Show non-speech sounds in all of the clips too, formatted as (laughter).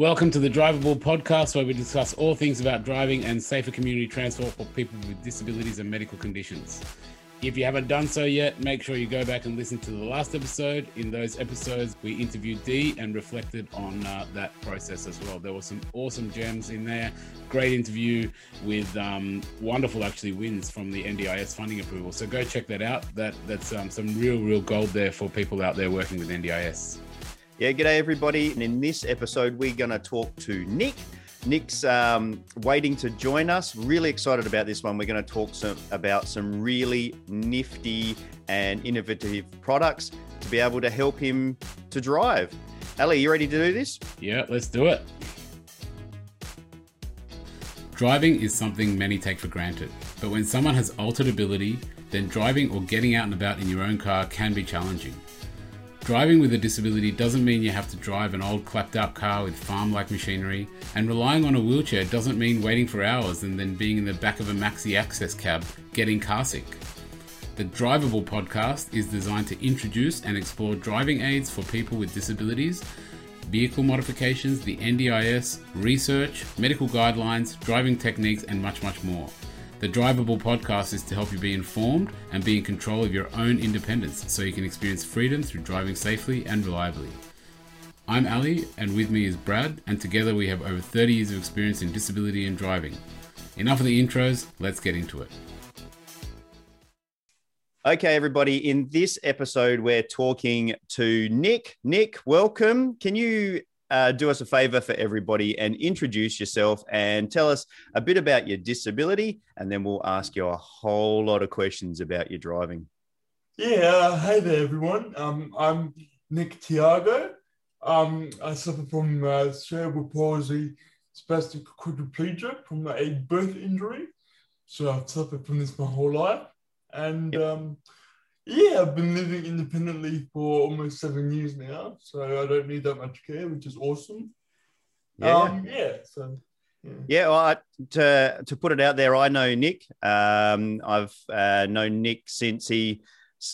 Welcome to the Drivable podcast, where we discuss all things about driving and safer community transport for people with disabilities and medical conditions. If you haven't done so yet, make sure you go back and listen to the last episode. In those episodes, we interviewed Dee and reflected on uh, that process as well. There were some awesome gems in there. Great interview with um, wonderful, actually, wins from the NDIS funding approval. So go check that out. That that's um, some real, real gold there for people out there working with NDIS. Yeah, g'day everybody. And in this episode, we're going to talk to Nick. Nick's um, waiting to join us. Really excited about this one. We're going to talk some, about some really nifty and innovative products to be able to help him to drive. Ali, you ready to do this? Yeah, let's do it. Driving is something many take for granted, but when someone has altered ability, then driving or getting out and about in your own car can be challenging. Driving with a disability doesn't mean you have to drive an old clapped out car with farm like machinery, and relying on a wheelchair doesn't mean waiting for hours and then being in the back of a maxi access cab getting carsick. The Drivable podcast is designed to introduce and explore driving aids for people with disabilities, vehicle modifications, the NDIS, research, medical guidelines, driving techniques, and much, much more. The Drivable podcast is to help you be informed and be in control of your own independence so you can experience freedom through driving safely and reliably. I'm Ali, and with me is Brad, and together we have over 30 years of experience in disability and driving. Enough of the intros, let's get into it. Okay, everybody, in this episode, we're talking to Nick. Nick, welcome. Can you uh, do us a favor for everybody and introduce yourself and tell us a bit about your disability, and then we'll ask you a whole lot of questions about your driving. Yeah, uh, hey there, everyone. Um, I'm Nick Tiago. Um, I suffer from uh, cerebral palsy, spastic quadriplegia from a birth injury. So I've suffered from this my whole life. And yep. um, yeah, I've been living independently for almost seven years now, so I don't need that much care, which is awesome. Yeah, um, yeah. So yeah, yeah well, I, to to put it out there, I know Nick. Um, I've uh, known Nick since he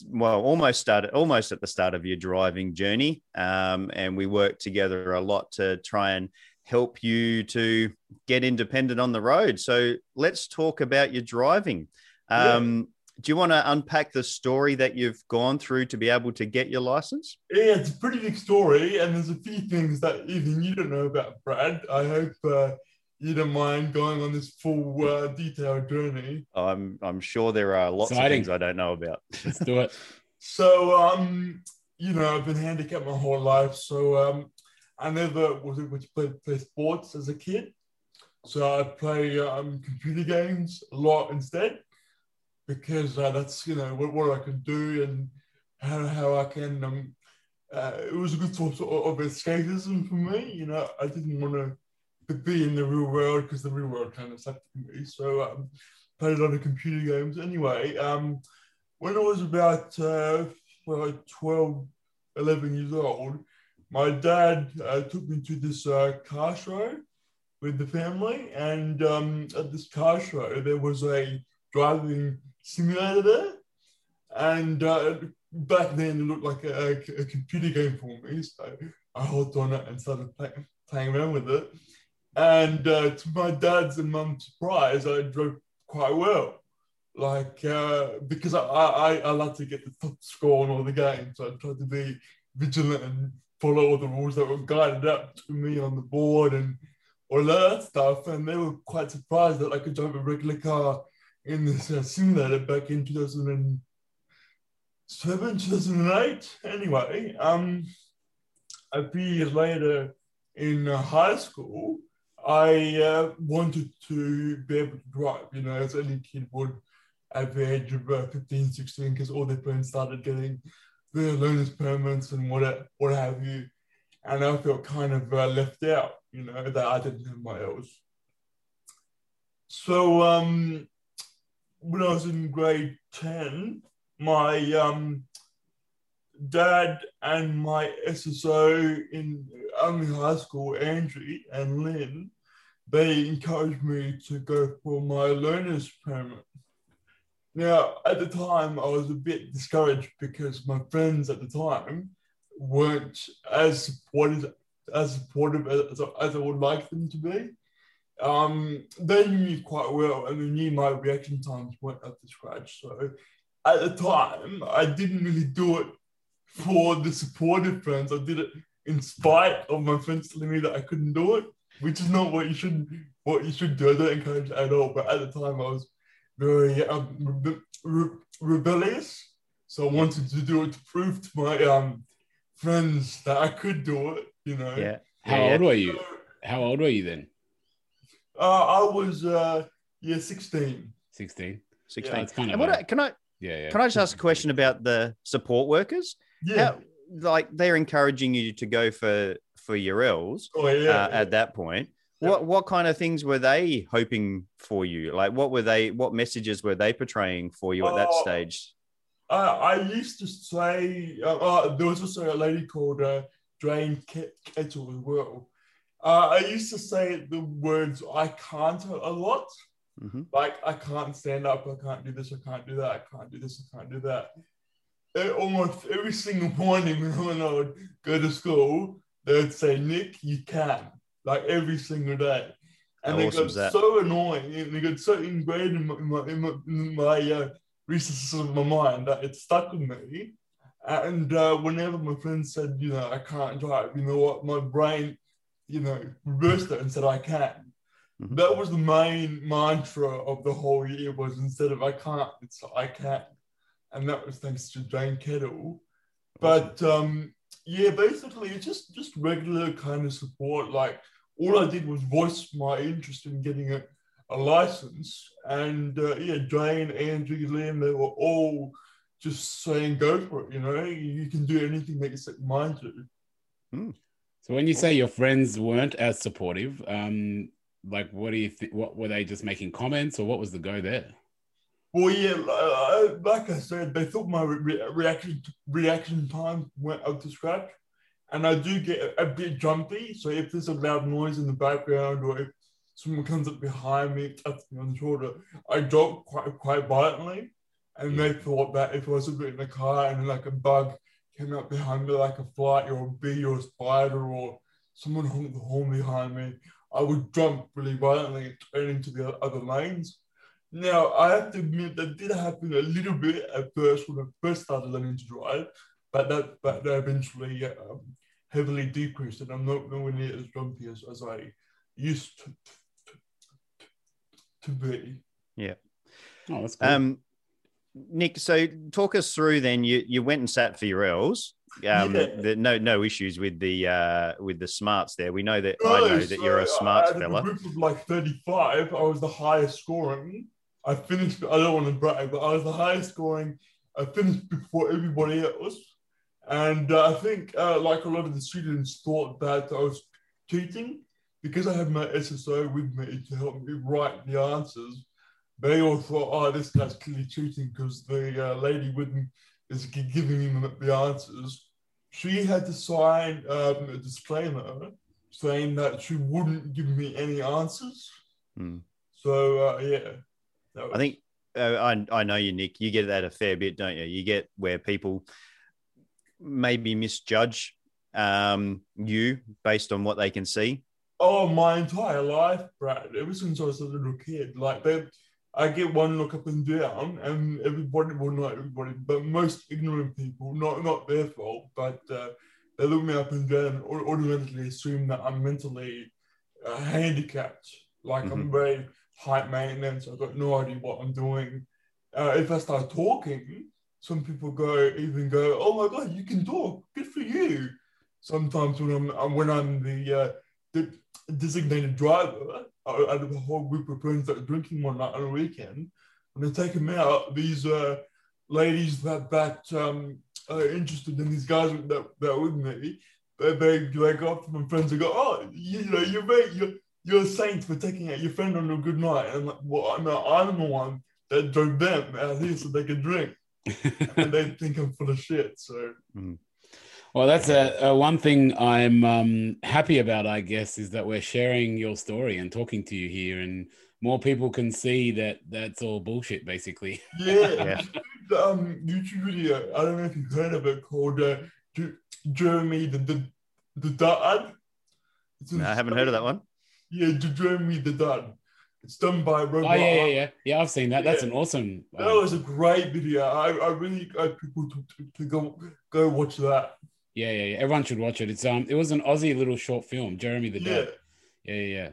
well almost started almost at the start of your driving journey, um, and we worked together a lot to try and help you to get independent on the road. So let's talk about your driving. Um, do you want to unpack the story that you've gone through to be able to get your license? Yeah, it's a pretty big story, and there's a few things that even you don't know about, Brad. I hope uh, you don't mind going on this full uh, detailed journey. I'm I'm sure there are lots Exciting. of things I don't know about. (laughs) Let's do it. so, um, you know, I've been handicapped my whole life, so um, I never was able to play, play sports as a kid. So I play um, computer games a lot instead because uh, that's you know what, what I can do and how, how I can. Um, uh, it was a good source of, of escapism for me. You know, I didn't want to be in the real world because the real world kind of sucked for me. So um, played a lot of computer games. Anyway, um, when I was about uh, well, 12, 11 years old, my dad uh, took me to this uh, car show with the family, and um, at this car show there was a driving simulator. And uh, back then, it looked like a, a, a, computer game for me. So I hopped on it and started play, playing around with it. And uh, to my dad's and mum's surprise, I drove quite well. Like, uh, because I, I, I like to get the top score on all the games. So I tried to be vigilant and follow all the rules that were guided up to me on the board and all that stuff. And they were quite surprised that I could drive a regular car in this uh, simulator back in 2007, 2008. Anyway, um, a few years later in uh, high school, I uh, wanted to be able to drive, you know, as any kid would at the age of uh, 15, 16, because all their friends started getting their learner's permits and what, what have you. And I felt kind of uh, left out, you know, that I didn't have my L's. So um, when I was in grade 10, my um, dad and my SSO in only high school, Andrew and Lynn, they encouraged me to go for my learner's permit. Now, at the time, I was a bit discouraged because my friends at the time weren't as supportive as supportive as, as I would like them to be. Um, they knew me quite well, and they knew my reaction times weren't up to scratch. So at the time, I didn't really do it for the supportive friends. I did it in spite of my friends telling me that I couldn't do it, which is not what you should what you should do. I don't encourage at all. But at the time, I was very um, re- re- rebellious, so I wanted to do it to prove to my um, friends that I could do it. You know. Yeah. How Yeah, old were you? How old were you then? Uh, I was uh, yeah, sixteen. 16. 16. That's kind of And what a- can I Yeah, yeah. can I just ask a question about the support workers? Yeah. How, like they're encouraging you to go for for your L's oh yeah. uh, at that point. Yeah. What what kind of things were they hoping for you? Like what were they what messages were they portraying for you at that Oh, stage? Uh, I used to say uh, uh, there was also a lady called uh, Jane Kettle as well. Uh, I used to say the words "I can't" a lot. Mhm. Like I can't stand up, I can't do this, I can't do that, I can't do this, I can't do that. Almost every single (laughs) morning when I would go to school, they would say, "Nick, you can." Like every single day, and How they awesome got so annoying, and they got so ingrained in my in my, in my, in my uh, recesses of my mind that it stuck with me. And uh, whenever my friends said, you know, I can't drive, you know what, my brain, you know, reversed it and said I can. Mhm. That was the main mantra of the whole year was instead of I can't, it's I can. And that was thanks to Jane Kettle. But um, yeah, basically it's just just regular kind of support. Like all I did was voice my interest in getting a, a license. And uh, yeah, Jane, Andrew, Liam, they were all just saying go for it, you know, you can do anything that you set your mind to. So when you say your friends weren't as supportive, um, like what do you think? What were they just making comments, or what was the go there? Well, yeah, uh, like I said, they thought my re- reaction reaction time went up to scratch, and I do get a, bit jumpy. So if there's a loud noise in the background, or if someone comes up behind me, taps me on the shoulder, I jump quite quite violently. And they thought that if I was a bit in the car and like a bug came up behind me, like a fly or a bee or a spider or someone honked the horn behind me, I would jump really violently and turn into the other lanes. Now, I have to admit that did happen a little bit at first when I first started learning to drive, but that but that eventually um, heavily decreased, and I'm not nowhere near as jumpy as, as I used to, to, to be. Yeah. Oh, that's cool. Um, Nick, so talk us through then. You you went and sat for your L's. Um, Yeah. the, no no issues with the uh, with the smarts there. We know that I know that you're a smart fella. A group of like 35, I was the highest scoring. I finished, I don't want to brag, but I was the highest scoring. I finished before everybody else. And uh, I think, uh, like a lot of the students thought that I was cheating because I had my SSO with me to help me write the answers. They all thought, oh, this guy's clearly cheating because the uh, lady wouldn't is giving him the answers. She had to sign um, a disclaimer saying that she wouldn't give me any answers. Hmm. So uh, yeah, that I think uh, I I know you, Nick. You get that a fair bit, don't you? You get where people maybe misjudge um, you based on what they can see. oh my entire life, Brad. Ever since I was a little kid, like they, I get one look up and down, and everybody, well not everybody, but most ignorant people, not not their fault, but uh, they look me up and down and au- automatically assume that I'm mentally uh, handicapped. Like I'm very high maintenance. I've got no idea what I'm doing. Uh, if I start talking, some people go even go, "Oh my god, you can talk! Good for you." Sometimes when I'm uh, when I'm the uh, the designated driver out of the whole group of friends that are drinking one night on a weekend, and they take them out, these uh, ladies that that um, are interested in these guys that that are with me, they they, they go up to my friends and go, "Oh, you, know, you're very, you're you're a saint for taking out your friend on a good night." And I'm like, "Well, I'm, I'm the one that drove them out here so they could drink," (laughs) and they think I'm full of shit. So Well, that's a, a one thing I'm um, happy about, I guess, is that we're sharing your story and talking to you here, and more people can see that that's all bullshit, basically. (laughs) Yeah. um, YouTube video. I don't know if you've heard of it called uh, J- Jeremy the the the dad. No, I haven't heard of that one. Yeah, Jeremy the Dud. It's done by Oh Robot. yeah, yeah, yeah. Yeah, I've seen that. That's an awesome. That um, was a great video. I, I really encourage people to, to, to go go watch that. Yeah, yeah, yeah. Everyone should watch it. It's um, it was an Aussie little short film. Jeremy the Dud. Yeah, yeah,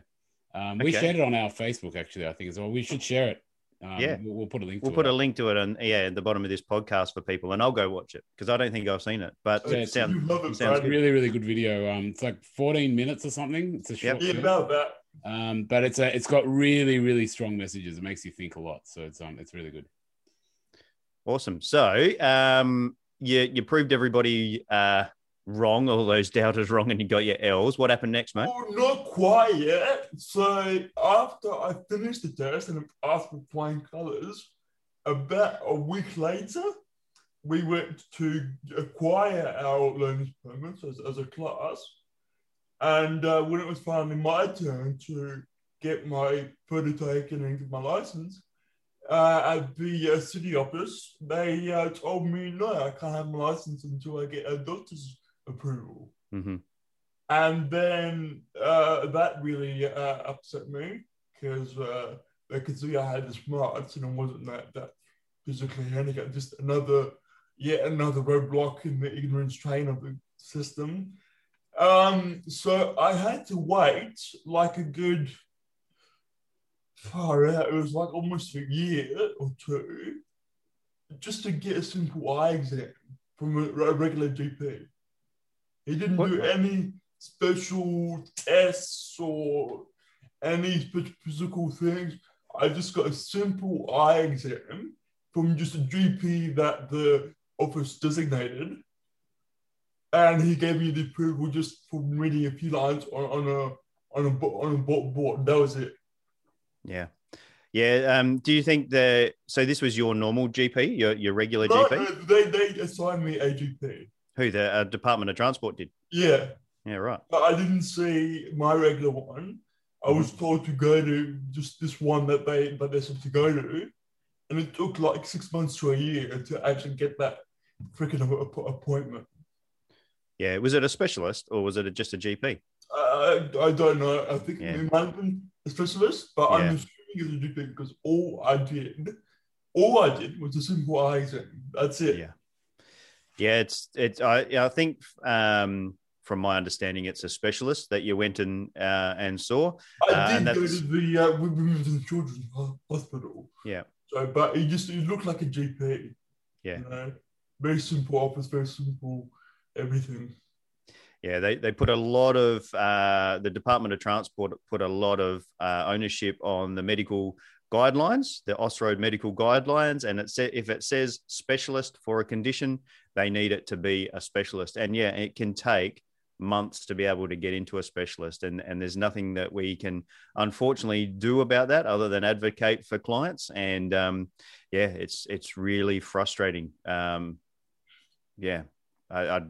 yeah. Um, we Okay. shared it on our Facebook actually. I think as well. We should share it. Um, Yeah. we'll, we'll put a link. We'll to put it a link to it on yeah at the bottom of this podcast for people, and I'll go watch it because I don't think I've seen it. But Yeah, it sounds it, sounds Really, really good video. Um, it's like 14 minutes or something. It's a short Yeah, film. about that. Um, but it's a, it's got really, really strong messages. It makes you think a lot. So it's um, it's really good. awesome. So um, you you proved everybody uh wrong, all those doubters wrong, and you got your L's. What happened next, mate? Oh, not quite yet. So after I finished the test and after flying colors, about a week later, we went to acquire our learner's permits as, as a class. And uh, when it was finally my turn to get my photo taken and get my license, uh, at the uh, city office, they uh, told me, no, I can't have my license until I get a doctor's approval. hmm And then uh, that really uh, upset me because uh, they could see I had the smarts and I wasn't that, that physically handicapped. Just another, yet another roadblock in the ignorance train of the system. Um, so I had to wait like a good far out. It was like almost a year or two just to get a simple eye exam from a, regular GP. He didn't What? do any special tests or any physical things. I just got a simple eye exam from just a GP that the office designated. And he gave me the approval just for reading a few lines on, on a on a on a bo- board. That was it. Yeah. Yeah. Um, do you think the so this was your normal GP, your your regular No, GP? they they assigned me a GP. Who the uh, Department of Transport did? Yeah, Yeah, right. but I didn't see my regular one. I was told to go to just this one that they that they said to go to, and it took like six months to a year to actually get that freaking appointment. Yeah. Was it a specialist or was it just a GP? I, I don't know. I think Yeah. it might have been specialist, but Yeah. I'm assuming it's a GP because all I did, all I did was a simple eye exam. That's it. Yeah. Yeah, it's it's I I think um from my understanding it's a specialist that you went and uh, and saw. I Uh, and did go that's- to the uh, Women's and Children's Hospital. Yeah. So, but he just he looked like a GP. Yeah. You know, very simple office, very simple everything. Yeah, they, they put a lot of uh, the Department of Transport put a lot of uh, ownership on the medical guidelines, the Austroads medical guidelines, and it sa- if it says specialist for a condition, they need it to be a specialist. And yeah, it can take months to be able to get into a specialist, and and there's nothing that we can unfortunately do about that other than advocate for clients. And um, yeah, it's it's really frustrating. Um, yeah, I, I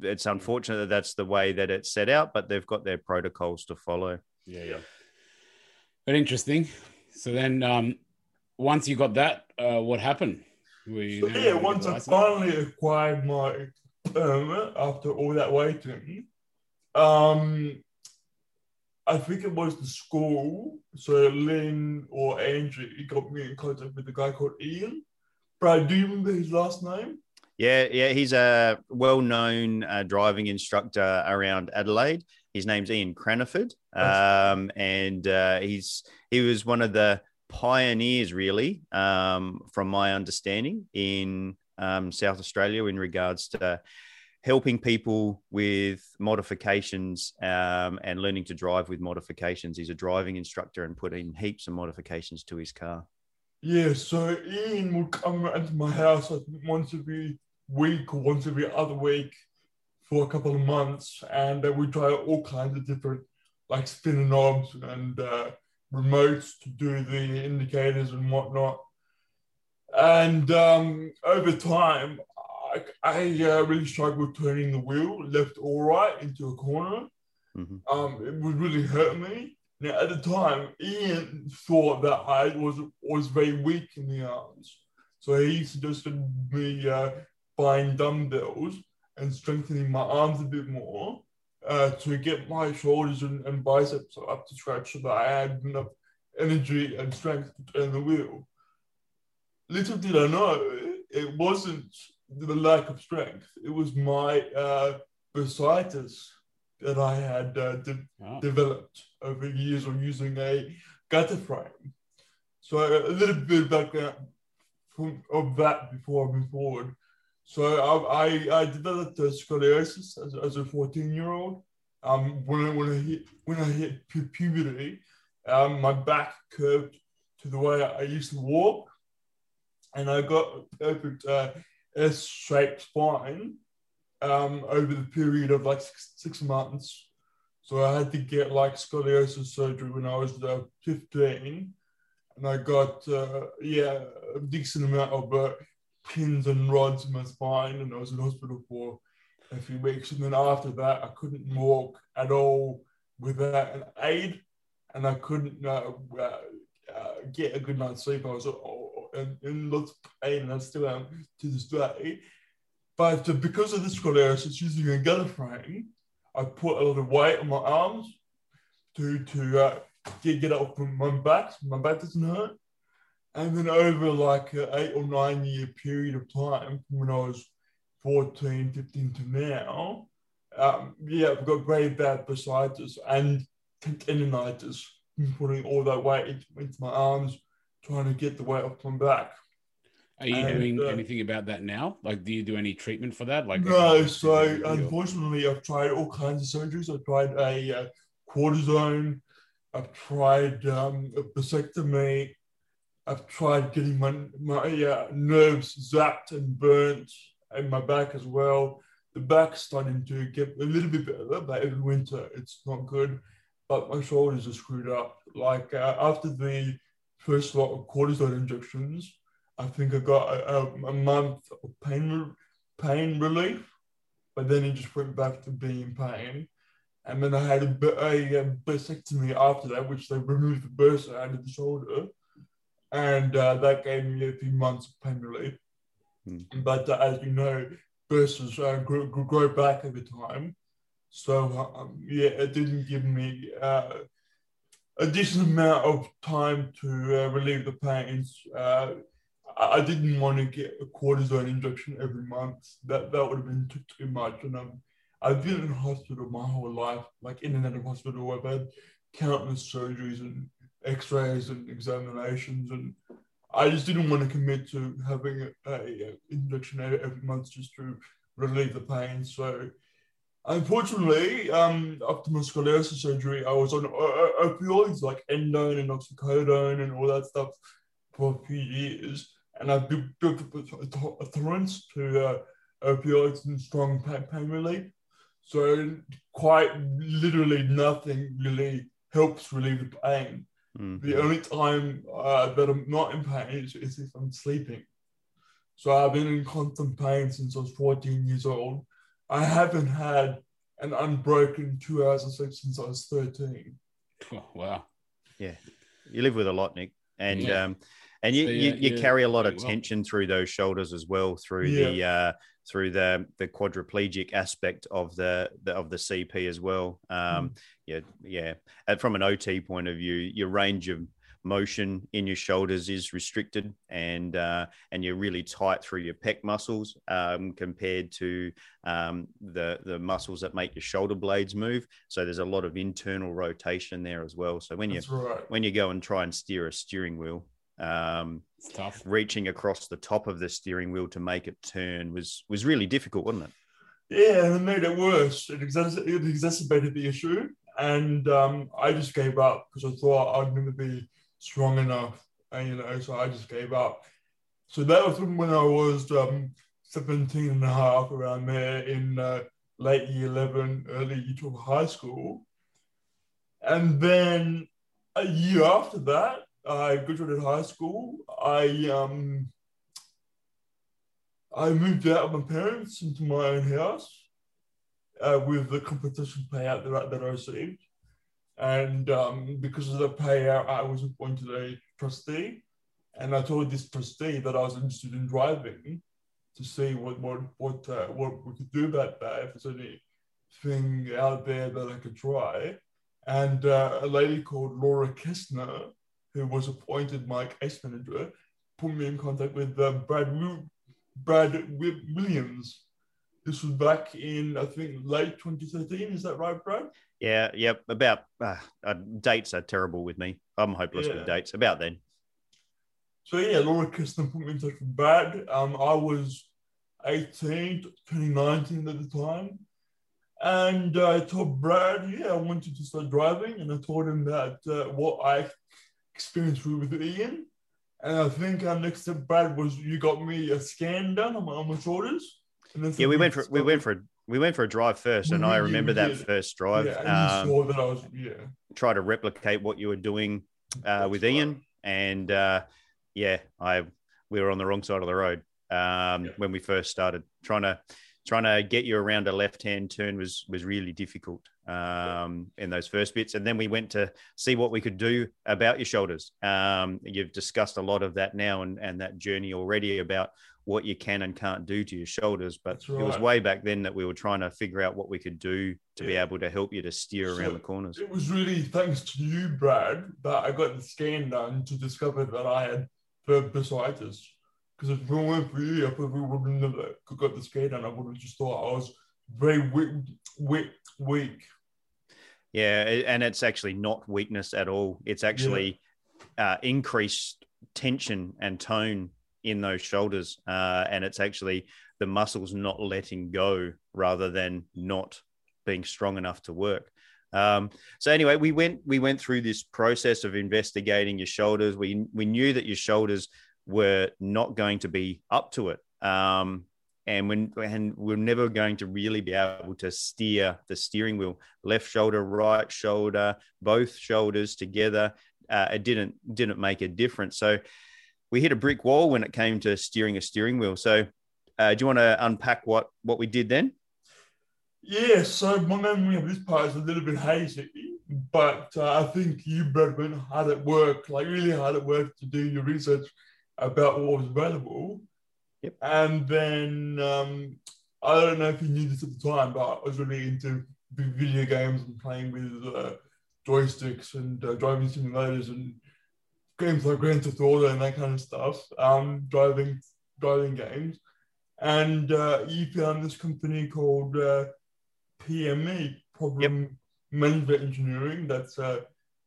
it's unfortunate that that's the way that it's set out, but they've got their protocols to follow. Yeah, yeah. But interesting. So then, um, once you got that, uh, what happened? Were you So, yeah, able to get once I finally acquired my permit after all that waiting, um, I think it was the school. So Lynn or Andrew got me in contact with a guy called Ian. Brad, do you remember his last name? Yeah, yeah, he's a well-known uh, driving instructor around Adelaide. His name's Ian Craniford, um, and uh, he's he was one of the pioneers, really, um, from my understanding, in um, South Australia in regards to helping people with modifications um, and learning to drive with modifications. He's a driving instructor and put in heaps of modifications to his car. Yeah, so Ian would come around to my house like once every week or once every other week for a couple of months, and uh, we try all kinds of different like spinner knobs and uh, remotes to do the indicators and whatnot. And um, over time, I, I uh, really struggled turning the wheel left or right into a corner. Mhm. Um, it would really hurt me. Now, at the time, Ian thought that I was was very weak in the arms, so he suggested me uh, buying dumbbells and strengthening my arms a bit more uh, to get my shoulders and, and biceps up to scratch so that I had enough energy and strength to turn the wheel. Little did I know, it wasn't the lack of strength. It was my uh, bursitis that I had uh, de- oh. developed over years of using a gutter frame. So a little bit of background from, of that before I move forward. So I, I, I developed scoliosis as, as a 14 year old. Um, when I, when I hit when I hit pu- puberty, um, my back curved to the way I used to walk, and I got a perfect uh, S-shaped spine um, over the period of like six, six, months. So I had to get like scoliosis surgery when I was uh, 15, and I got uh, yeah a decent amount of uh, pins and rods in my spine, and I was in hospital for a few weeks. And then after that, I couldn't walk at all without an aid, and I couldn't uh, uh, uh get a good night's sleep. I was uh, in, in lots of pain, and I still am to this day. But because of the scoliosis, using a gutter frame, I put a lot of weight on my arms to to uh, get get up from my back. My back doesn't hurt. And then over like an eight or nine year period of time, from when I was 14, 15 to now, um, yeah, I've got very bad bursitis and tendonitis, putting all that weight into, into, my arms, trying to get the weight off my back. Are you and, doing uh, anything about that now? Like, do you do any treatment for that? Like, no. So, unfortunately, I've tried all kinds of surgeries. I've tried a uh, cortisone. I've tried um, a bursectomy. I've tried getting my my uh, nerves zapped and burnt, and my back as well. The back's starting to get a little bit better, but every winter it's not good. But my shoulders are screwed up. Like uh, after the first lot of cortisone injections, I think I got a, a, month of pain pain relief, but then it just went back to being pain. And then I had a, a, a after that, which they removed the bursa out of the shoulder and uh, that gave me a few months of pain relief. Mm. But uh, as you know, bursas uh, grow, grow, back over time. So um, yeah, it didn't give me uh, a decent amount of time to uh, relieve the pains. Uh, I didn't want to get a cortisone injection every month. That that would have been too, too much. And um, I've been in hospital my whole life, like in and out of hospital. I've had countless surgeries and x-rays and examinations and I just didn't want to commit to having a, a injection every month just to relieve the pain. So unfortunately, um, after my scoliosis surgery, I was on opioids like endone and oxycodone and all that stuff for a few years. And I built up a, tolerance to uh, opioids and strong pain relief. So quite literally nothing really helps relieve the pain. Mm-hmm. The only time uh, that I'm not in pain is, is, if I'm sleeping. So I've been in constant pain since I was 14 years old. I haven't had an unbroken two hours of sleep since I was 13. Oh, wow. Yeah. You live with a lot, Nick. And yeah. um, and you, so, yeah, you, you carry a lot of tension well. through those shoulders as well through yeah. the uh, through the the quadriplegic aspect of the, the of the CP as well. Um, mm. Yeah, yeah. And from an OT point of view, your range of motion in your shoulders is restricted and uh, and you're really tight through your pec muscles um, compared to um, the the muscles that make your shoulder blades move so there's a lot of internal rotation there as well so when you right. when you go and try and steer a steering wheel um, reaching across the top of the steering wheel to make it turn was was really difficult, wasn't it? Yeah, and it made it worse. It, it exacerbated the issue, and um, I just gave up because I thought I'd never be strong enough, and you know, so I just gave up. So that was when I was um, 17 and a half, around there in uh, late year 11, early year 12 high school. And then a year after that, I graduated high school. I um I moved out of my parents into my own house uh, with the competition payout that I, that I received. And um, because of the payout, I was appointed a trustee. And I told this trustee that I was interested in driving to see what what what uh, what we could do about that if there's any thing out there that I could try. And uh, a lady called Laura Kistner, who was appointed my case manager, put me in contact with uh, Brad Brad Williams. This was back in I think late 2013. Is that right, Brad? Yeah, yep. About uh, uh, dates are terrible with me. I'm hopeless yeah. with dates. About then. So yeah, Laura Kistner put me in touch with Brad. Um, I was 18, 2019 at the time. And I told Brad, yeah, I wanted to start driving. And I told him that uh, what I experienced with Ian. And I think our next step, Brad, was you got me a scan done on my, on my shoulders. yeah, we went for we went for we went for a drive first, and I remember that first drive. Yeah, um, saw that I was yeah. Try to replicate what you were doing uh, with right. Ian, and uh, yeah, I we were on the wrong side of the road um, yeah. when we first started trying to trying to get you around a left hand turn was was really difficult um, in those first bits and then we went to see what we could do about your shoulders um, you've discussed a lot of that now and, and that journey already about what you can and can't do to your shoulders but right. it was way back then that we were trying to figure out what we could do to yeah. be able to help you to steer so around the corners it was really thanks to you brad that i got the scan done to discover that i had bursitis because if it weren't for you, I probably wouldn't have never got the skate and I would have just thought I was very weak, weak, weak. Yeah, and it's actually not weakness at all. It's actually yeah. uh, increased tension and tone in those shoulders, uh, and it's actually the muscles not letting go rather than not being strong enough to work. Um, so anyway, we went we went through this process of investigating your shoulders. We we knew that your shoulders were not going to be up to it. Um, and when and we're never going to really be able to steer the steering wheel. Left shoulder right shoulder both shoulders together uh, it didn't didn't make a difference. So we hit a brick wall when it came to steering a steering wheel. So uh, do you want to unpack what what we did then? Yeah so my memory of this part is a little bit hazy but uh, i think you Brad had at work like really hard at work to do your research about what was available. Yep. And then um, I don't know if you knew this at the time, but I was really into video games and playing with uh, joysticks and uh, driving simulators and games like Grand Theft Auto and that kind of stuff. Um, driving driving games, and uh, you found this company called uh, PME Problem yep. Management Engineering that's uh,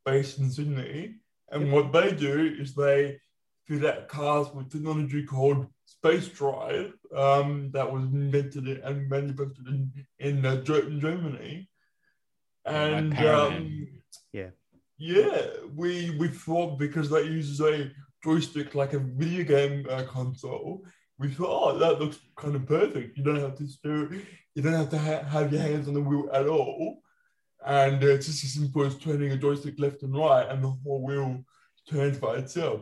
based in Sydney. And yep. what they do is they fit out cars with technology called space drive um, that was invented and manufactured in, in, uh, Germany. And um, yeah, yeah, we we thought because that uses a joystick like a video game uh, console, we thought, oh, that looks kind of perfect. You don't have to do, you don't have to ha- have your hands on the wheel at all, and uh, it's just as simple as turning a joystick left and right, and the whole wheel turns by itself.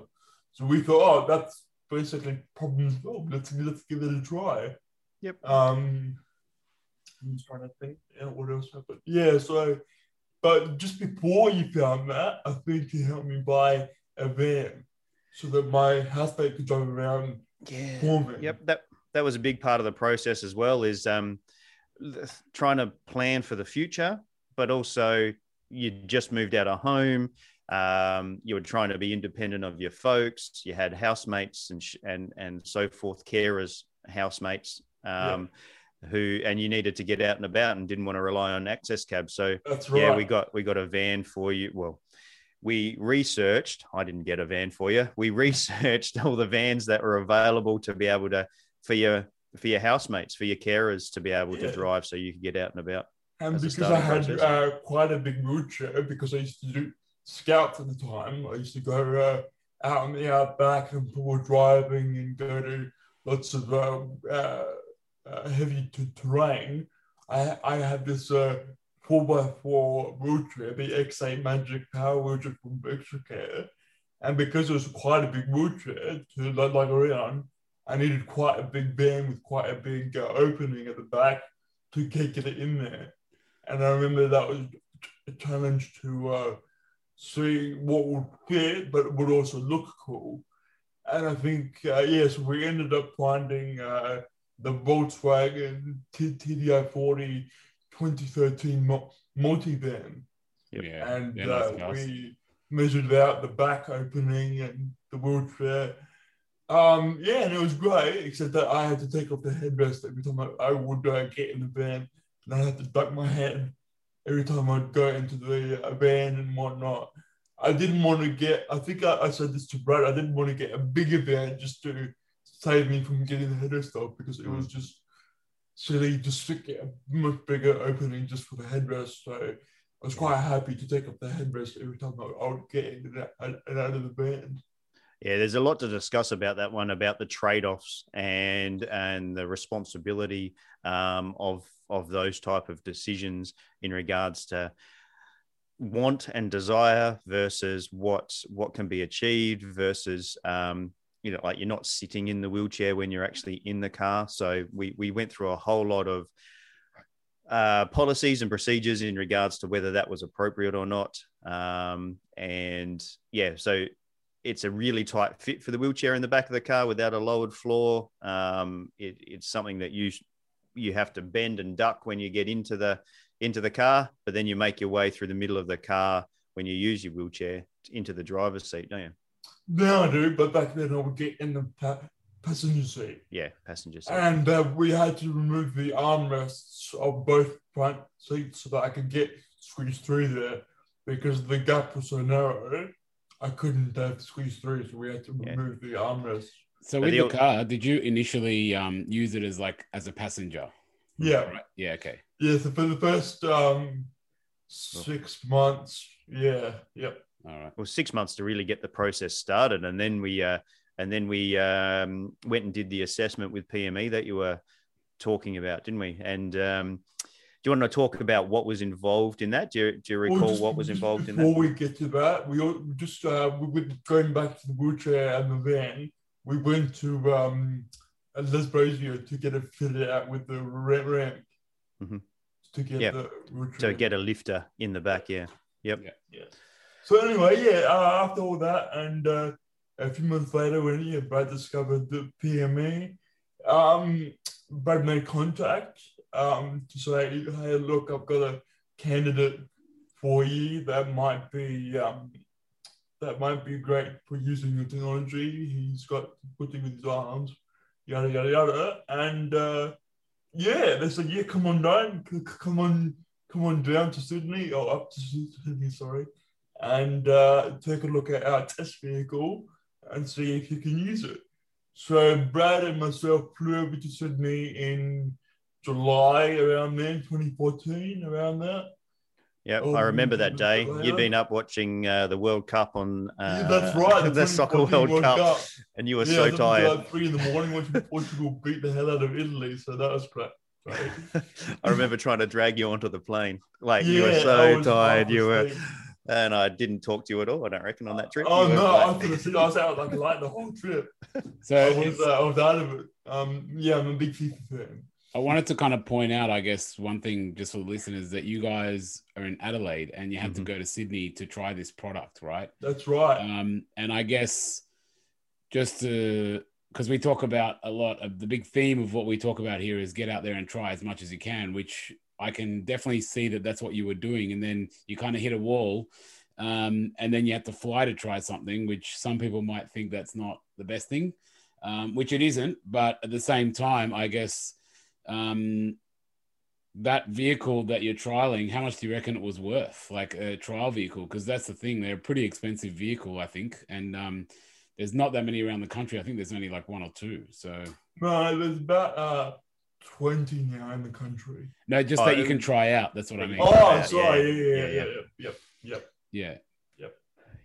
So we thought, oh, that's basically problem solved. Let's let's give it a try. Yep. Um, I'm trying to think yeah, what else happened. Yeah, so but just before you found that, I think you helped me buy a van so that my housemate could drive around yeah. for me. Yep, that that was a big part of the process as well. Is um, trying to plan for the future, but also you just moved out of home. Um, you were trying to be independent of your folks. You had housemates and sh- and and so forth, carers, housemates, um, yeah. who and you needed to get out and about and didn't want to rely on access cabs. So right. yeah, we got we got a van for you. Well, we researched. I didn't get a van for you. We (laughs) researched all the vans that were available to be able to for your for your housemates, for your carers to be able yeah. to drive, so you could get out and about. And because I had uh, quite a big wheelchair, because I used to do scouts at the time. I used to go uh, out in the outback and people driving and go to lots of uh, uh, uh heavy terrain. I, I had this uh, 4x4 wheelchair, the X8 Magic Power wheelchair from Extracare. And because it was quite a big wheelchair to like, like around, I needed quite a big van with quite a big uh, opening at the back to get it in there. And I remember that was a challenge to uh, see what would fit, but would also look cool. And I think, uh, yes, we ended up finding uh, the Volkswagen TDI 40 2013 mo- multi-van, Yeah, and yeah, uh, cars. we measured out the back opening and the wheelchair. Um, yeah, and it was great, except that I had to take off the headrest every time I, I would uh, get in the van, and I had to duck my head every time I'd go into the van and whatnot. I didn't want to get. I think I, I said this to Brad. I didn't want to get a bigger van just to save me from getting the headrest off because it was just silly just to get a much bigger opening just for the headrest. So I was quite happy to take up the headrest every time I, I would get in and out, and out of the van. Yeah, there's a lot to discuss about that one, about the trade-offs and and the responsibility um, of of those type of decisions in regards to want and desire versus what what can be achieved versus um, you know like you're not sitting in the wheelchair when you're actually in the car. So we we went through a whole lot of uh, policies and procedures in regards to whether that was appropriate or not. Um, and yeah, so it's a really tight fit for the wheelchair in the back of the car without a lowered floor. Um, it, it's something that you you have to bend and duck when you get into the into the car, but then you make your way through the middle of the car when you use your wheelchair into the driver's seat, don't you? Now I do, but back then I would get in the pa- passenger seat. Yeah, passenger seat. And uh, we had to remove the armrests of both front seats so that I could get squeezed through there because the gap was so narrow. I couldn't uh, squeeze through, so we had to Yeah. remove the armrests. So with the- the car, did you initially um, use it as like as a passenger? Yeah, Right. Yeah. Okay. yeah. So for the first um, six months, yeah, yep. All right. well, six months to really get the process started, and then we uh, and then we um, went and did the assessment with PME that you were talking about, didn't we? And um, do you want to talk about what was involved in that? Do you, do you Well, recall just- what was involved in Before we get to that, we all- just uh, we went going back to the wheelchair and the van. We went to um, Lesbosio to get it fitted out with the ramp, ramp Mhm. to get Yeah. the wheelchair. To get a lifter in the back, yeah. Yeah. So anyway, yeah. Uh, after all that, and uh, a few months later, when yeah, Brad discovered the PME, um, Brad made contact um, to say, "Hey, look, I've got a candidate for you that might be um, that might be great for using the technology. He's got thing with his arms, yada yada yada." And uh, yeah, they said, "Yeah, come on down, come on, come on down to Sydney or up to Sydney, sorry." and uh, take a look at our test vehicle and see if you can use it. So Brad and myself flew over to Sydney in July around then, 2014, around that. Yeah, Oh, I remember that day. You'd been up watching uh, the World Cup on uh, yeah, that's right. (laughs) the soccer 2014 World, Cup, and you were yeah, so I was up tired. until like three in the morning watching Portugal beat the hell out of Italy. So that was great. Right. (laughs) I remember trying to drag you onto the plane. Like you were so was tired. You were, and I didn't talk to you at all. I don't reckon on that trip. Oh no, like- I could have seen. I was out like light the whole trip. (laughs) So I was, uh, I was out of it. Um, yeah, I'm a big FIFA fan. I wanted to kind of point out, I guess, one thing just for the listeners that you guys are in Adelaide and you had Mhm. to go to Sydney to try this product, right? That's right. Um, and I guess just to because we talk about a lot of the big theme of what we talk about here is get out there and try as much as you can, which I can definitely see that that's what you were doing. And then you kind of hit a wall, um, and then you have to fly to try something, which some people might think that's not the best thing, um, which it isn't. But at the same time, I guess um, that vehicle that you're trialing, how much do you reckon it was worth, like a trial vehicle? Because that's the thing; they're a pretty expensive vehicle, I think, and um, there's not that many around the country. I think there's only like one or two. So No, there's about uh, 20 now in the country. no, just Oh, that you can try out. That's what I mean. Oh, Oh, yeah, sorry. yeah, Yeah, yeah, yeah, yeah, yeah, yep, yep. Yeah,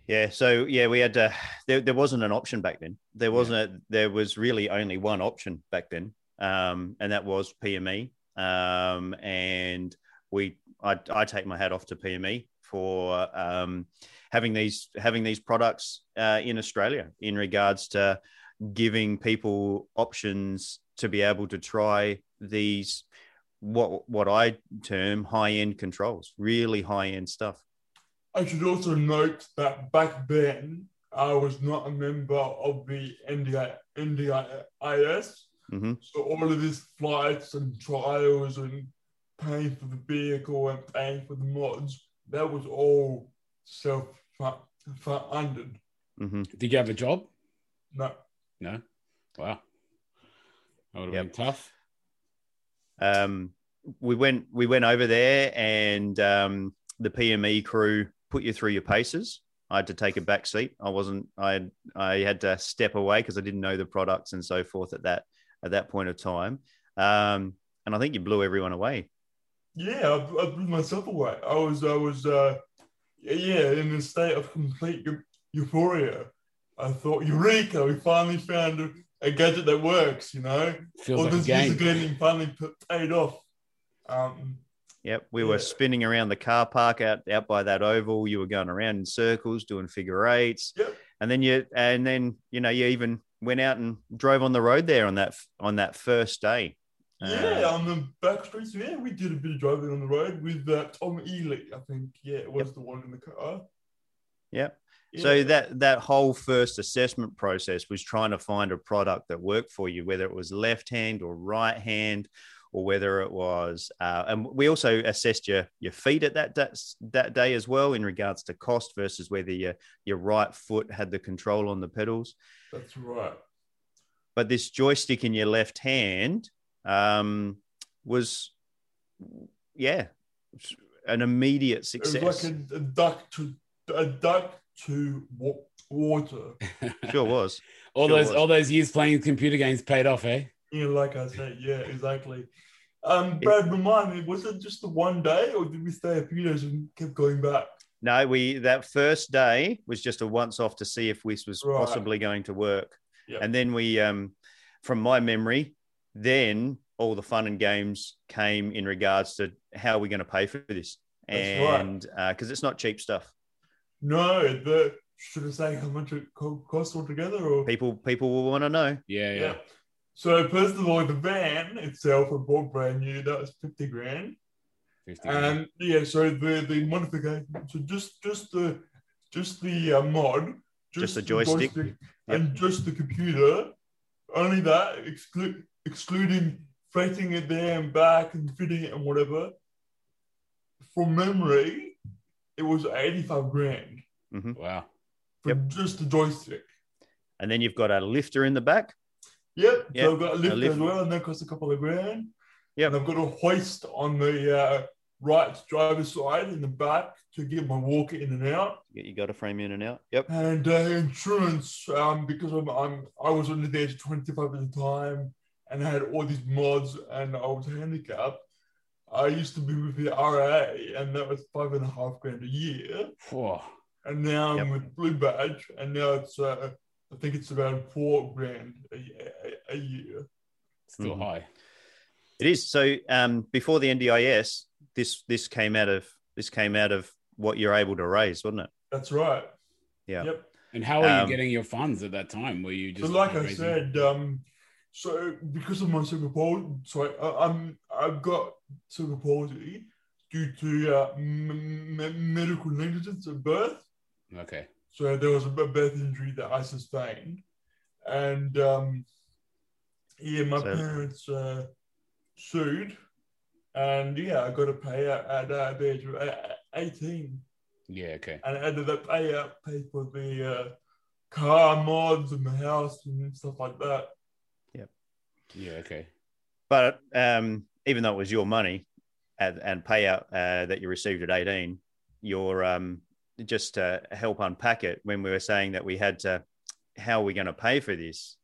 Yeah, so yeah, we had to. There, there wasn't an option back then. There wasn't. A, there was really only one option back then, um, and that was PME. Um, and we, I, I take my hat off to PME for um, having these having these products uh, in Australia in regards to giving people options to be able to try these what what I term high end controls, really high end stuff. I should also note that back then, I was not a member of the NDI, NDIS. Hmm So all of these flights and trials and paying for the vehicle and paying for the mods, that was all self funded. hmm Did you have a job? No, No. Wow. That would have Yep. been tough. um, we went we went over there and um, the PME crew put you through your paces. I had to take a back seat. I wasn't. I I had to step away because I didn't know the products and so forth at that at that point of time. Um, and I think you blew everyone away. yeah, I, I blew myself away. I was, I was, uh, yeah, in a state of complete euphoria. I thought, Eureka! We finally found a, a gadget that works. You know, Feels all like a this years game. of getting finally paid off. Um, Yep, we were Yeah. spinning around the car park out out by that oval. You were going around in circles, doing figure eights, Yep. and then you and then you know you even went out and drove on the road there on that on that first day. Yeah, Uh, on the back streets. Yeah, we did a bit of driving on the road with uh, Tom Ely. I think. Yeah, it was the one in the car. Yep. Yeah. So that that whole first assessment process was trying to find a product that worked for you, whether it was left hand or right hand, or whether it was. Uh, and we also assessed your your feet at that that, that day as well in regards to cost versus whether your your right foot had the control on the pedals. that's right. But this joystick in your left hand um, was, yeah, an immediate It success. was like a, a duck to a duck to water. sure was. (laughs) all Sure those was. all those years playing computer games paid off, eh? Yeah, like I said, yeah, exactly. Um, Brad, remind me, was it just the one day, or did we stay a few days and kept going back? No, we that first day was just a once off to see if this was Right. possibly going to work. Yeah. And then we um from my memory, then all the fun and games came in regards to how we're going to pay for this. That's and because it's not cheap stuff. No, the should I say how much it co- cost altogether, or People people will want to know. Yeah, yeah. yeah. So first of all, the van itself, I bought brand new. That was fifty grand. 50 And yeah, so the the modification, so just just the just the uh, mod, Just the joystick. and just the computer. Only that, exclu- excluding freighting it there and back and fitting it and whatever. From memory, it was eighty five grand Wow. for just the joystick. And then you've got a lifter in the back. Yep. Yep, So I've got a lift, lift. as well, and that costs a couple of grand. Yeah. And I've got a hoist on the uh, right driver's side in the back to get my walker in and out. You got a frame in and out. Yep. And uh, insurance, um, because I'm, I'm I was under the age of 25 at the time, and I had all these mods, and I was handicapped. I used to be with the RAA, and that was five and a half grand a year. Whoa. And now I'm with Blue Badge, and now it's uh, I think it's about four grand a, a, a year. Still Mhm. high. It is. So um, before the NDIS, this this came out of this came out of what you're able to raise, wasn't it? That's right. Yeah. Yep. And how were you Um, getting your funds at that time? Were you So just like I raising- said, um, so because of my cerebral palsy, so I, I'm I've got cerebral palsy due to uh, m- m- medical negligence at birth. Okay. So there was a birth injury that I sustained, and um, yeah, my So- parents uh, sued, and yeah, I got a payout at uh, the age of uh, eighteen, Yeah. Okay. and I had to pay out pay for the uh, car mods and the house and stuff like that. Yep. Yeah. Okay. But um, even though it was your money and, and payout uh, that you received at 18, your um, just to help unpack it when we were saying that we had to, how are we going to pay for this?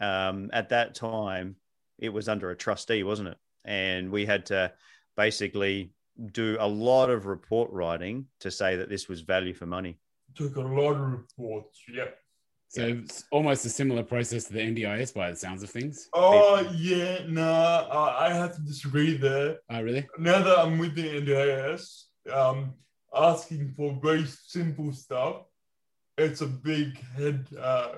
Um, at that time, it was under a trustee, wasn't it? And we had to basically do a lot of report writing to say that this was value for money. Took a lot of reports. Yeah. So it's almost a similar process to the NDIS by the sounds of things. Oh yeah, nah, I, I have to disagree there. Oh, really? Now that I'm with the NDIS, um, asking for very simple stuff, it's a big head uh,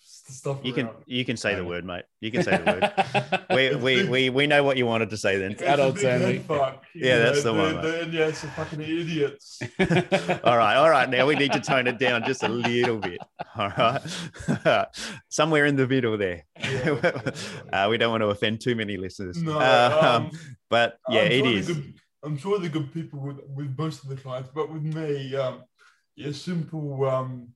stuff. You can you can say the word, mate. You (laughs) can say the word. we, we, we, we know what you wanted to say then. It's adults a big only. head fuck, you Yeah, that's the the one, The, NDIS are fucking idiots. (laughs) (laughs) all right, all right. Now we need to tone it down just a little bit. All right, somewhere in the middle there. Yeah. uh, we don't want to offend too many listeners. No, Um, um, but yeah, I'm it sure is. they're Good, I'm sure they're good people with, with most of the clients, but with me, um, yeah, simple, um,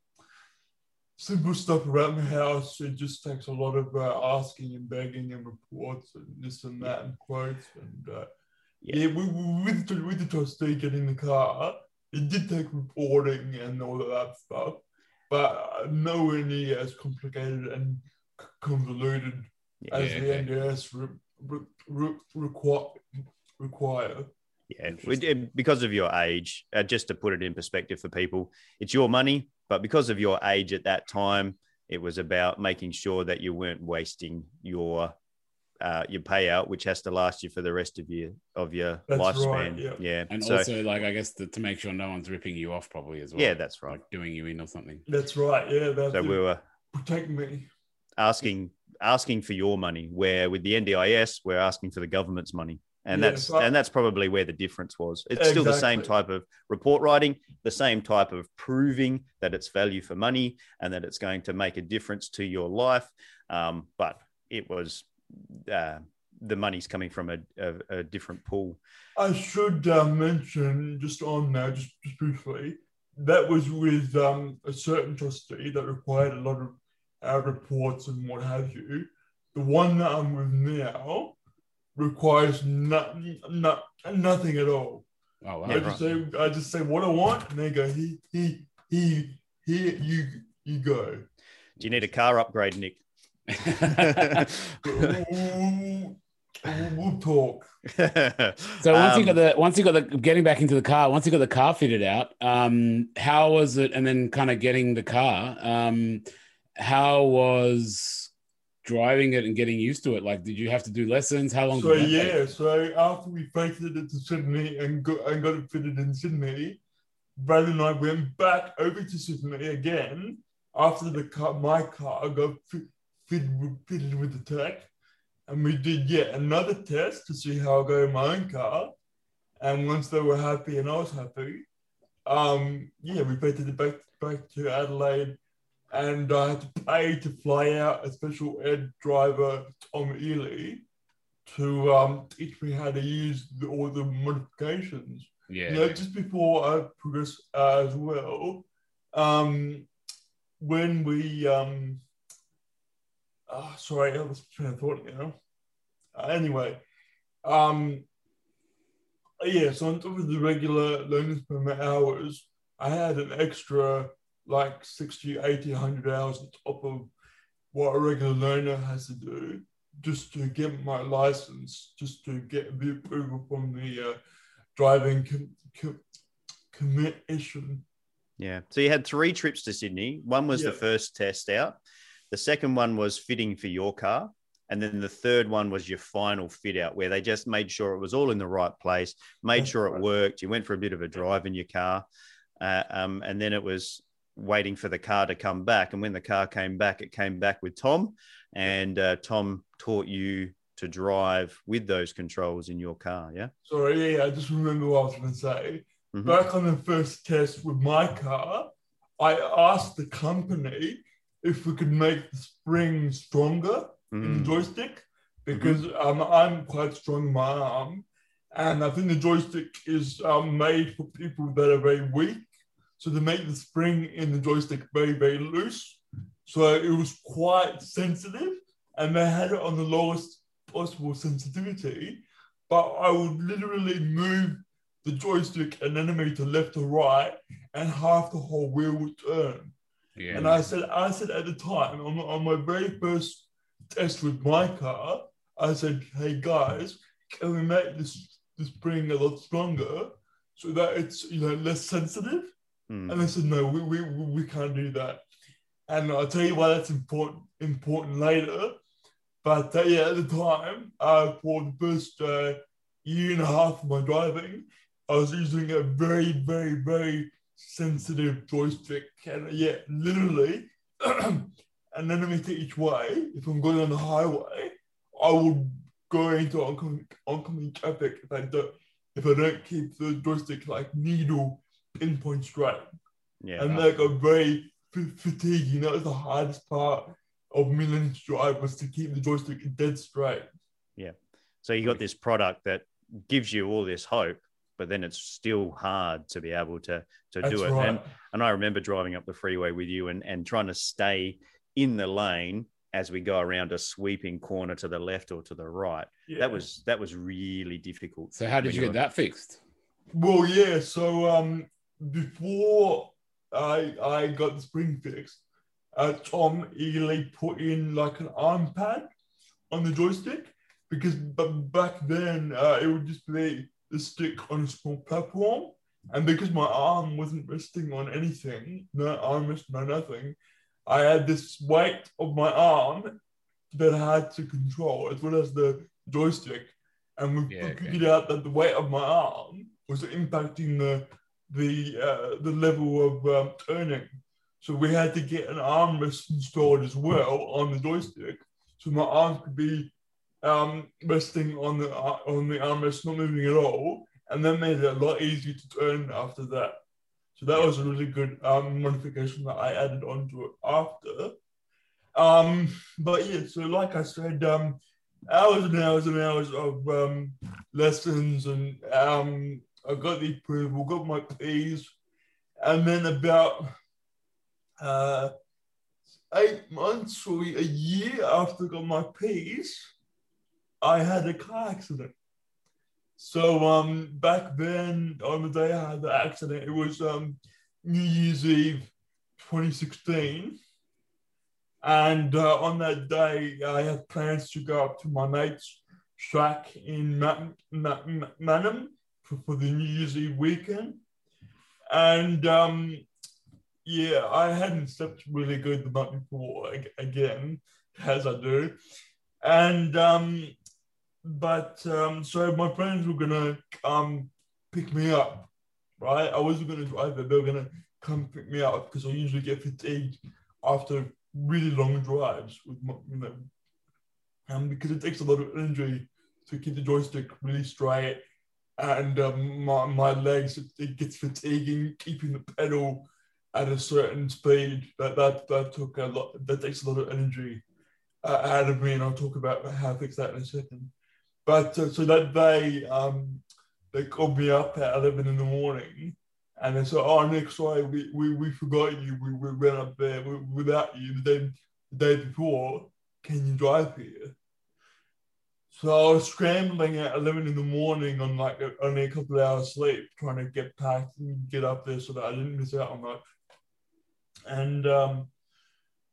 simple stuff around the house. It just takes a lot of uh, asking and begging and reports and this and that and quotes and uh, Yeah. yeah, we, we, with the, with the trustee getting the car, it did take reporting and all of that stuff, but nowhere near as complicated and convoluted Yeah, as Yeah, the. NDIS re, re, re, require require. Yeah, we because of your age, uh, just to put it in perspective for people, it's your money, but because of your age at that time, it was about making sure that you weren't wasting your uh, your payout, which has to last you for the rest of your of your That's lifespan. right, yeah. yeah, And so also, like, I guess to, to make sure no one's ripping you off probably as well. yeah, that's right. Like doing you in or something. That's right. Yeah, that's So it. we were protecting me. asking asking for your money, where with the NDIS we're asking for the government's money, and Yeah, that's and that's probably where the difference was. It's still the same type of report writing, the same type of proving that it's value for money and that it's going to make a difference to your life, um, but it was. Uh, the money's coming from a, a, a different pool. I should uh, mention just on now, just, just briefly, that was with um, a certain trustee that required a lot of uh, reports and what have you. The one that I'm with now requires not, not, nothing at all. Oh, wow. I just say I just say what I want, and they go he he he here you you go. Do you need a car upgrade, Nick? we'll, we'll talk. (laughs) So once you Um, got the once you got the getting back into the car, once you got the car fitted out, um, how was it? And then kind of getting the car, um, how was driving it and getting used to it? Like, did you have to do lessons? How long? So that take? yeah, so after we freighted it to Sydney and got and got it fitted in Sydney, Brad and I went back over to Sydney again after the car, my car got fit, fitted, fitted with the tech, and we did yet another test to see how I go in my own car. And once they were happy and I was happy, um, yeah, we freighted it back back to Adelaide, and I had to pay to fly out a special ed driver, Tom Ely, to um, teach me how to use the, all the modifications. Yeah. You know, just before I progress uh, as well, um, when we, um, oh, sorry, I was trying to thought, you know. Uh, anyway, um, yeah, so on top of the regular learner's permit hours, I had an extra like 60, 80, 100 hours on top of what a regular learner has to do just to get my license, just to get the approval from the uh, driving com- com- commission. Yeah. So you had three trips to Sydney. One was the first test out. The second one was fitting for your car. And then the third one was your final fit out where they just made sure it was all in the right place, made That's sure it worked. You went for a bit of a drive in your car. Uh, um, and then it was waiting for the car to come back. And when the car came back, it came back with Tom. And uh, Tom taught you to drive with those controls in your car. Yeah. Sorry, yeah, I just remember what I was going to say. Mhm. Back on the first test with my car, I asked the company if we could make the spring stronger in Mm. the joystick because um, I'm quite strong in my arm. And I think the joystick is um, made for people that are very weak. So they make the spring in the joystick very, very loose. So it was quite sensitive and they had it on the lowest possible sensitivity. But I would literally move the joystick an enemy to left or right and half the whole wheel would turn. Yeah. And I said, I said at the time on, on my very first test with my car, I said, "Hey guys, can we make this the spring a lot stronger so that it's you know less sensitive?" Mm. And they said, "No, we we, we can't do that." And I'll tell you why that's important important later. But uh, yeah, at the time, uh, for the first uh, year and a half of my driving, I was using a very, very, very sensitive joystick. And yeah, literally, (clears throat) an enemy each way. If I'm going on the highway, I will go into oncoming, oncoming traffic if I don't if I don't keep the joystick like needle pinpoint straight. Yeah. And that a very f- fatiguing. That was the hardest part of Millennium's drive was to keep the joystick dead straight. Yeah. So you got this product that gives you all this hope, but then it's still hard to be able to to That's do it. right. And and I remember driving up the freeway with you and and trying to stay in the lane as we go around a sweeping corner to the left or to the right. Yeah. That was that was really difficult. So how did you get that fixed? Well, yeah. So um, before I I got the spring fixed, uh, Tom eagerly put in like an arm pad on the joystick because but back then uh, it would just be the stick on a small platform, and because my arm wasn't resting on anything, no armrest, no nothing, I had this weight of my arm that I had to control as well as the joystick, and we Yeah, okay. figured out that the weight of my arm was impacting the the uh, the level of um, turning. So we had to get an armrest installed as well on the joystick, so my arms could be um, resting on the uh, on the armrest, not moving at all, and that made it a lot easier to turn after that. So that was a really good um, modification that I added onto it after. Um, but yeah, so like I said, um, hours and hours and hours of um, lessons, and um, I got the approval, got my P's, and then about uh, eight months or a year after I got my P's, I had a car accident. So um, back then, on the day I had the accident, it was um, New Year's Eve 2016. And uh, on that day, I had plans to go up to my mate's shack in Man- for, for the New Year's Eve weekend. And um, yeah, I hadn't slept really good the night before again, as I do. And um, but um, so my friends were gonna um pick me up, right? I wasn't gonna drive it; they were gonna come pick me up because I usually get fatigued after really long drives with my, you know, um, because it takes a lot of energy to keep the joystick really straight, and um, my my legs it, gets fatiguing keeping the pedal at a certain speed. That that that took a lot. That takes a lot of energy uh, out of me, and I'll talk about how to fix that in a second. But uh, so that day, um, they called me up at 11 in the morning and they said, Oh, Nick, sorry, we, we, we forgot you. We, we went up there without you the day, the day before. Can you drive here? So I was scrambling at 11 in the morning on like only a couple of hours sleep, trying to get packed and get up there so that I didn't miss out on much. And um,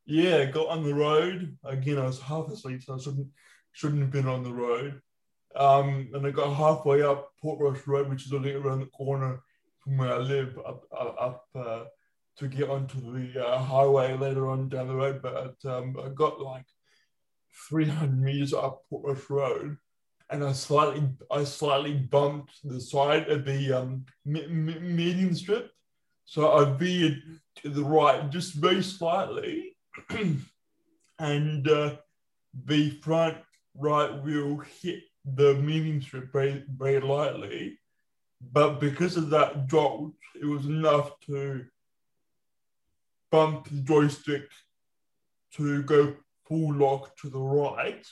yeah, got on the road. Again, I was half asleep, so I shouldn't, shouldn't have been on the road. Um, and I got halfway up Portrush Road, which is only around the corner from where I live, up up, up uh, to get onto the uh, highway later on down the road. But um, I got like 300 meters up Portrush Road, and I slightly I slightly bumped the side of the um, me- me- median strip, so I veered to the right just very slightly, (clears throat) and uh, the front right wheel hit the median strip very, very lightly. But because of that jolt, it was enough to bump the joystick to go full lock to the right.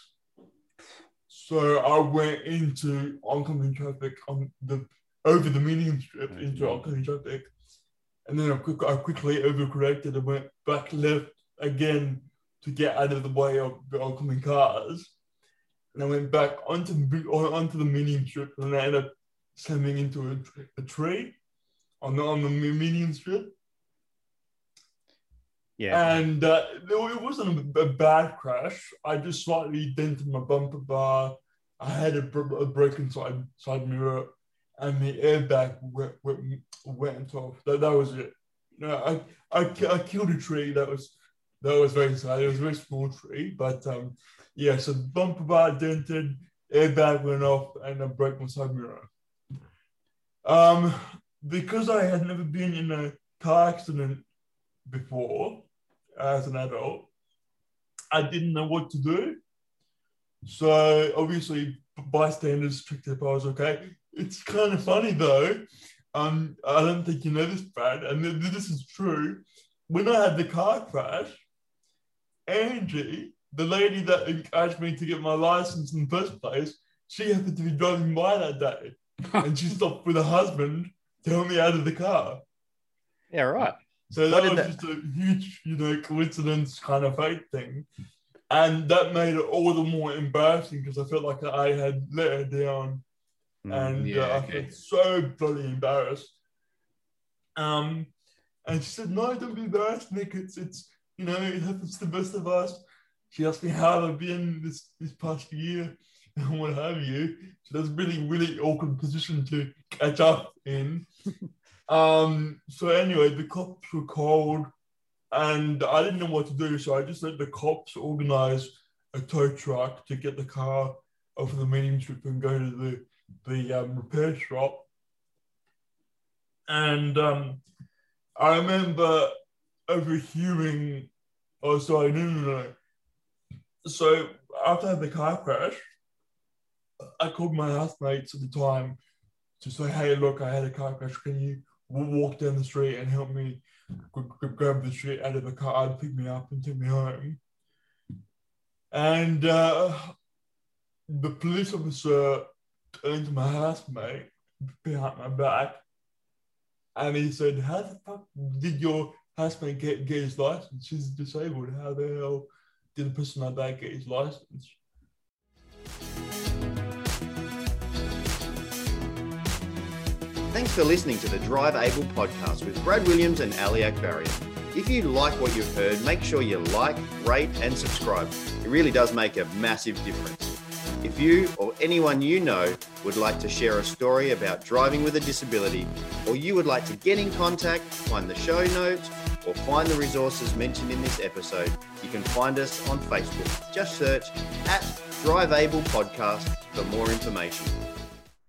So I went into oncoming traffic on the over the median strip into oncoming traffic. And then I, quick, I quickly overcorrected and went back left again to get out of the way of the oncoming cars. And I went back onto the, onto the median strip and I ended up slamming into a, a tree on the, on the median strip. Yeah. And uh, it wasn't a, bad crash. I just slightly dented my bumper bar. I had a, a broken side side mirror, and the airbag went, went, went off. That, that was it. Know, I, I I killed a tree. That was that was very sad. It was a very small tree, but um, yeah. So bumper bar dented, airbag went off, and I broke my side mirror. Um, because I had never been in a car accident before as an adult, I didn't know what to do. So obviously bystanders picked up I was okay. It's kind of funny though. Um, I don't think you know this, Brad, and this is true. When I had the car crash, Angie, the lady that encouraged me to get my license in the first place, she happened to be driving by that day, and she (laughs) stopped with her husband to help me out of the car. Yeah, right. So that was that... just a huge, you know, coincidence kind of fate thing. And that made it all the more embarrassing because I felt like I had let her down. Mm, and yeah, uh, okay. I felt so bloody embarrassed. Um, and she said, No, don't be embarrassed, Nick. It's, it's you know, it happens to the best of us. She asked me how I've been this, this past year (laughs) and what have you. So that's really, really awkward position to catch up in. Um, so anyway, the cops were called and I didn't know what to do. So I just let the cops organize a tow truck to get the car of the medium strip and go to the, the um, repair shop. And um, I remember overhearing, oh, sorry, no, no, no. So after the car crash, I called my housemates at the time to say, hey, look, I had a car crash. Can you walk down the street and help me grab the shit out of the car and pick me up and take me home. And uh, the police officer turned to my housemate behind my back and he said, How the fuck did your housemate get, get his license? He's disabled. How the hell did a person like that get his license? Thanks for listening to the Drive Able podcast with Brad Williams and Ali Akbarian. If you like what you've heard, make sure you like, rate, and subscribe. It really does make a massive difference. If you or anyone you know would like to share a story about driving with a disability, or you would like to get in contact, find the show notes, or find the resources mentioned in this episode, you can find us on Facebook. Just search at Drive Able Podcast for more information.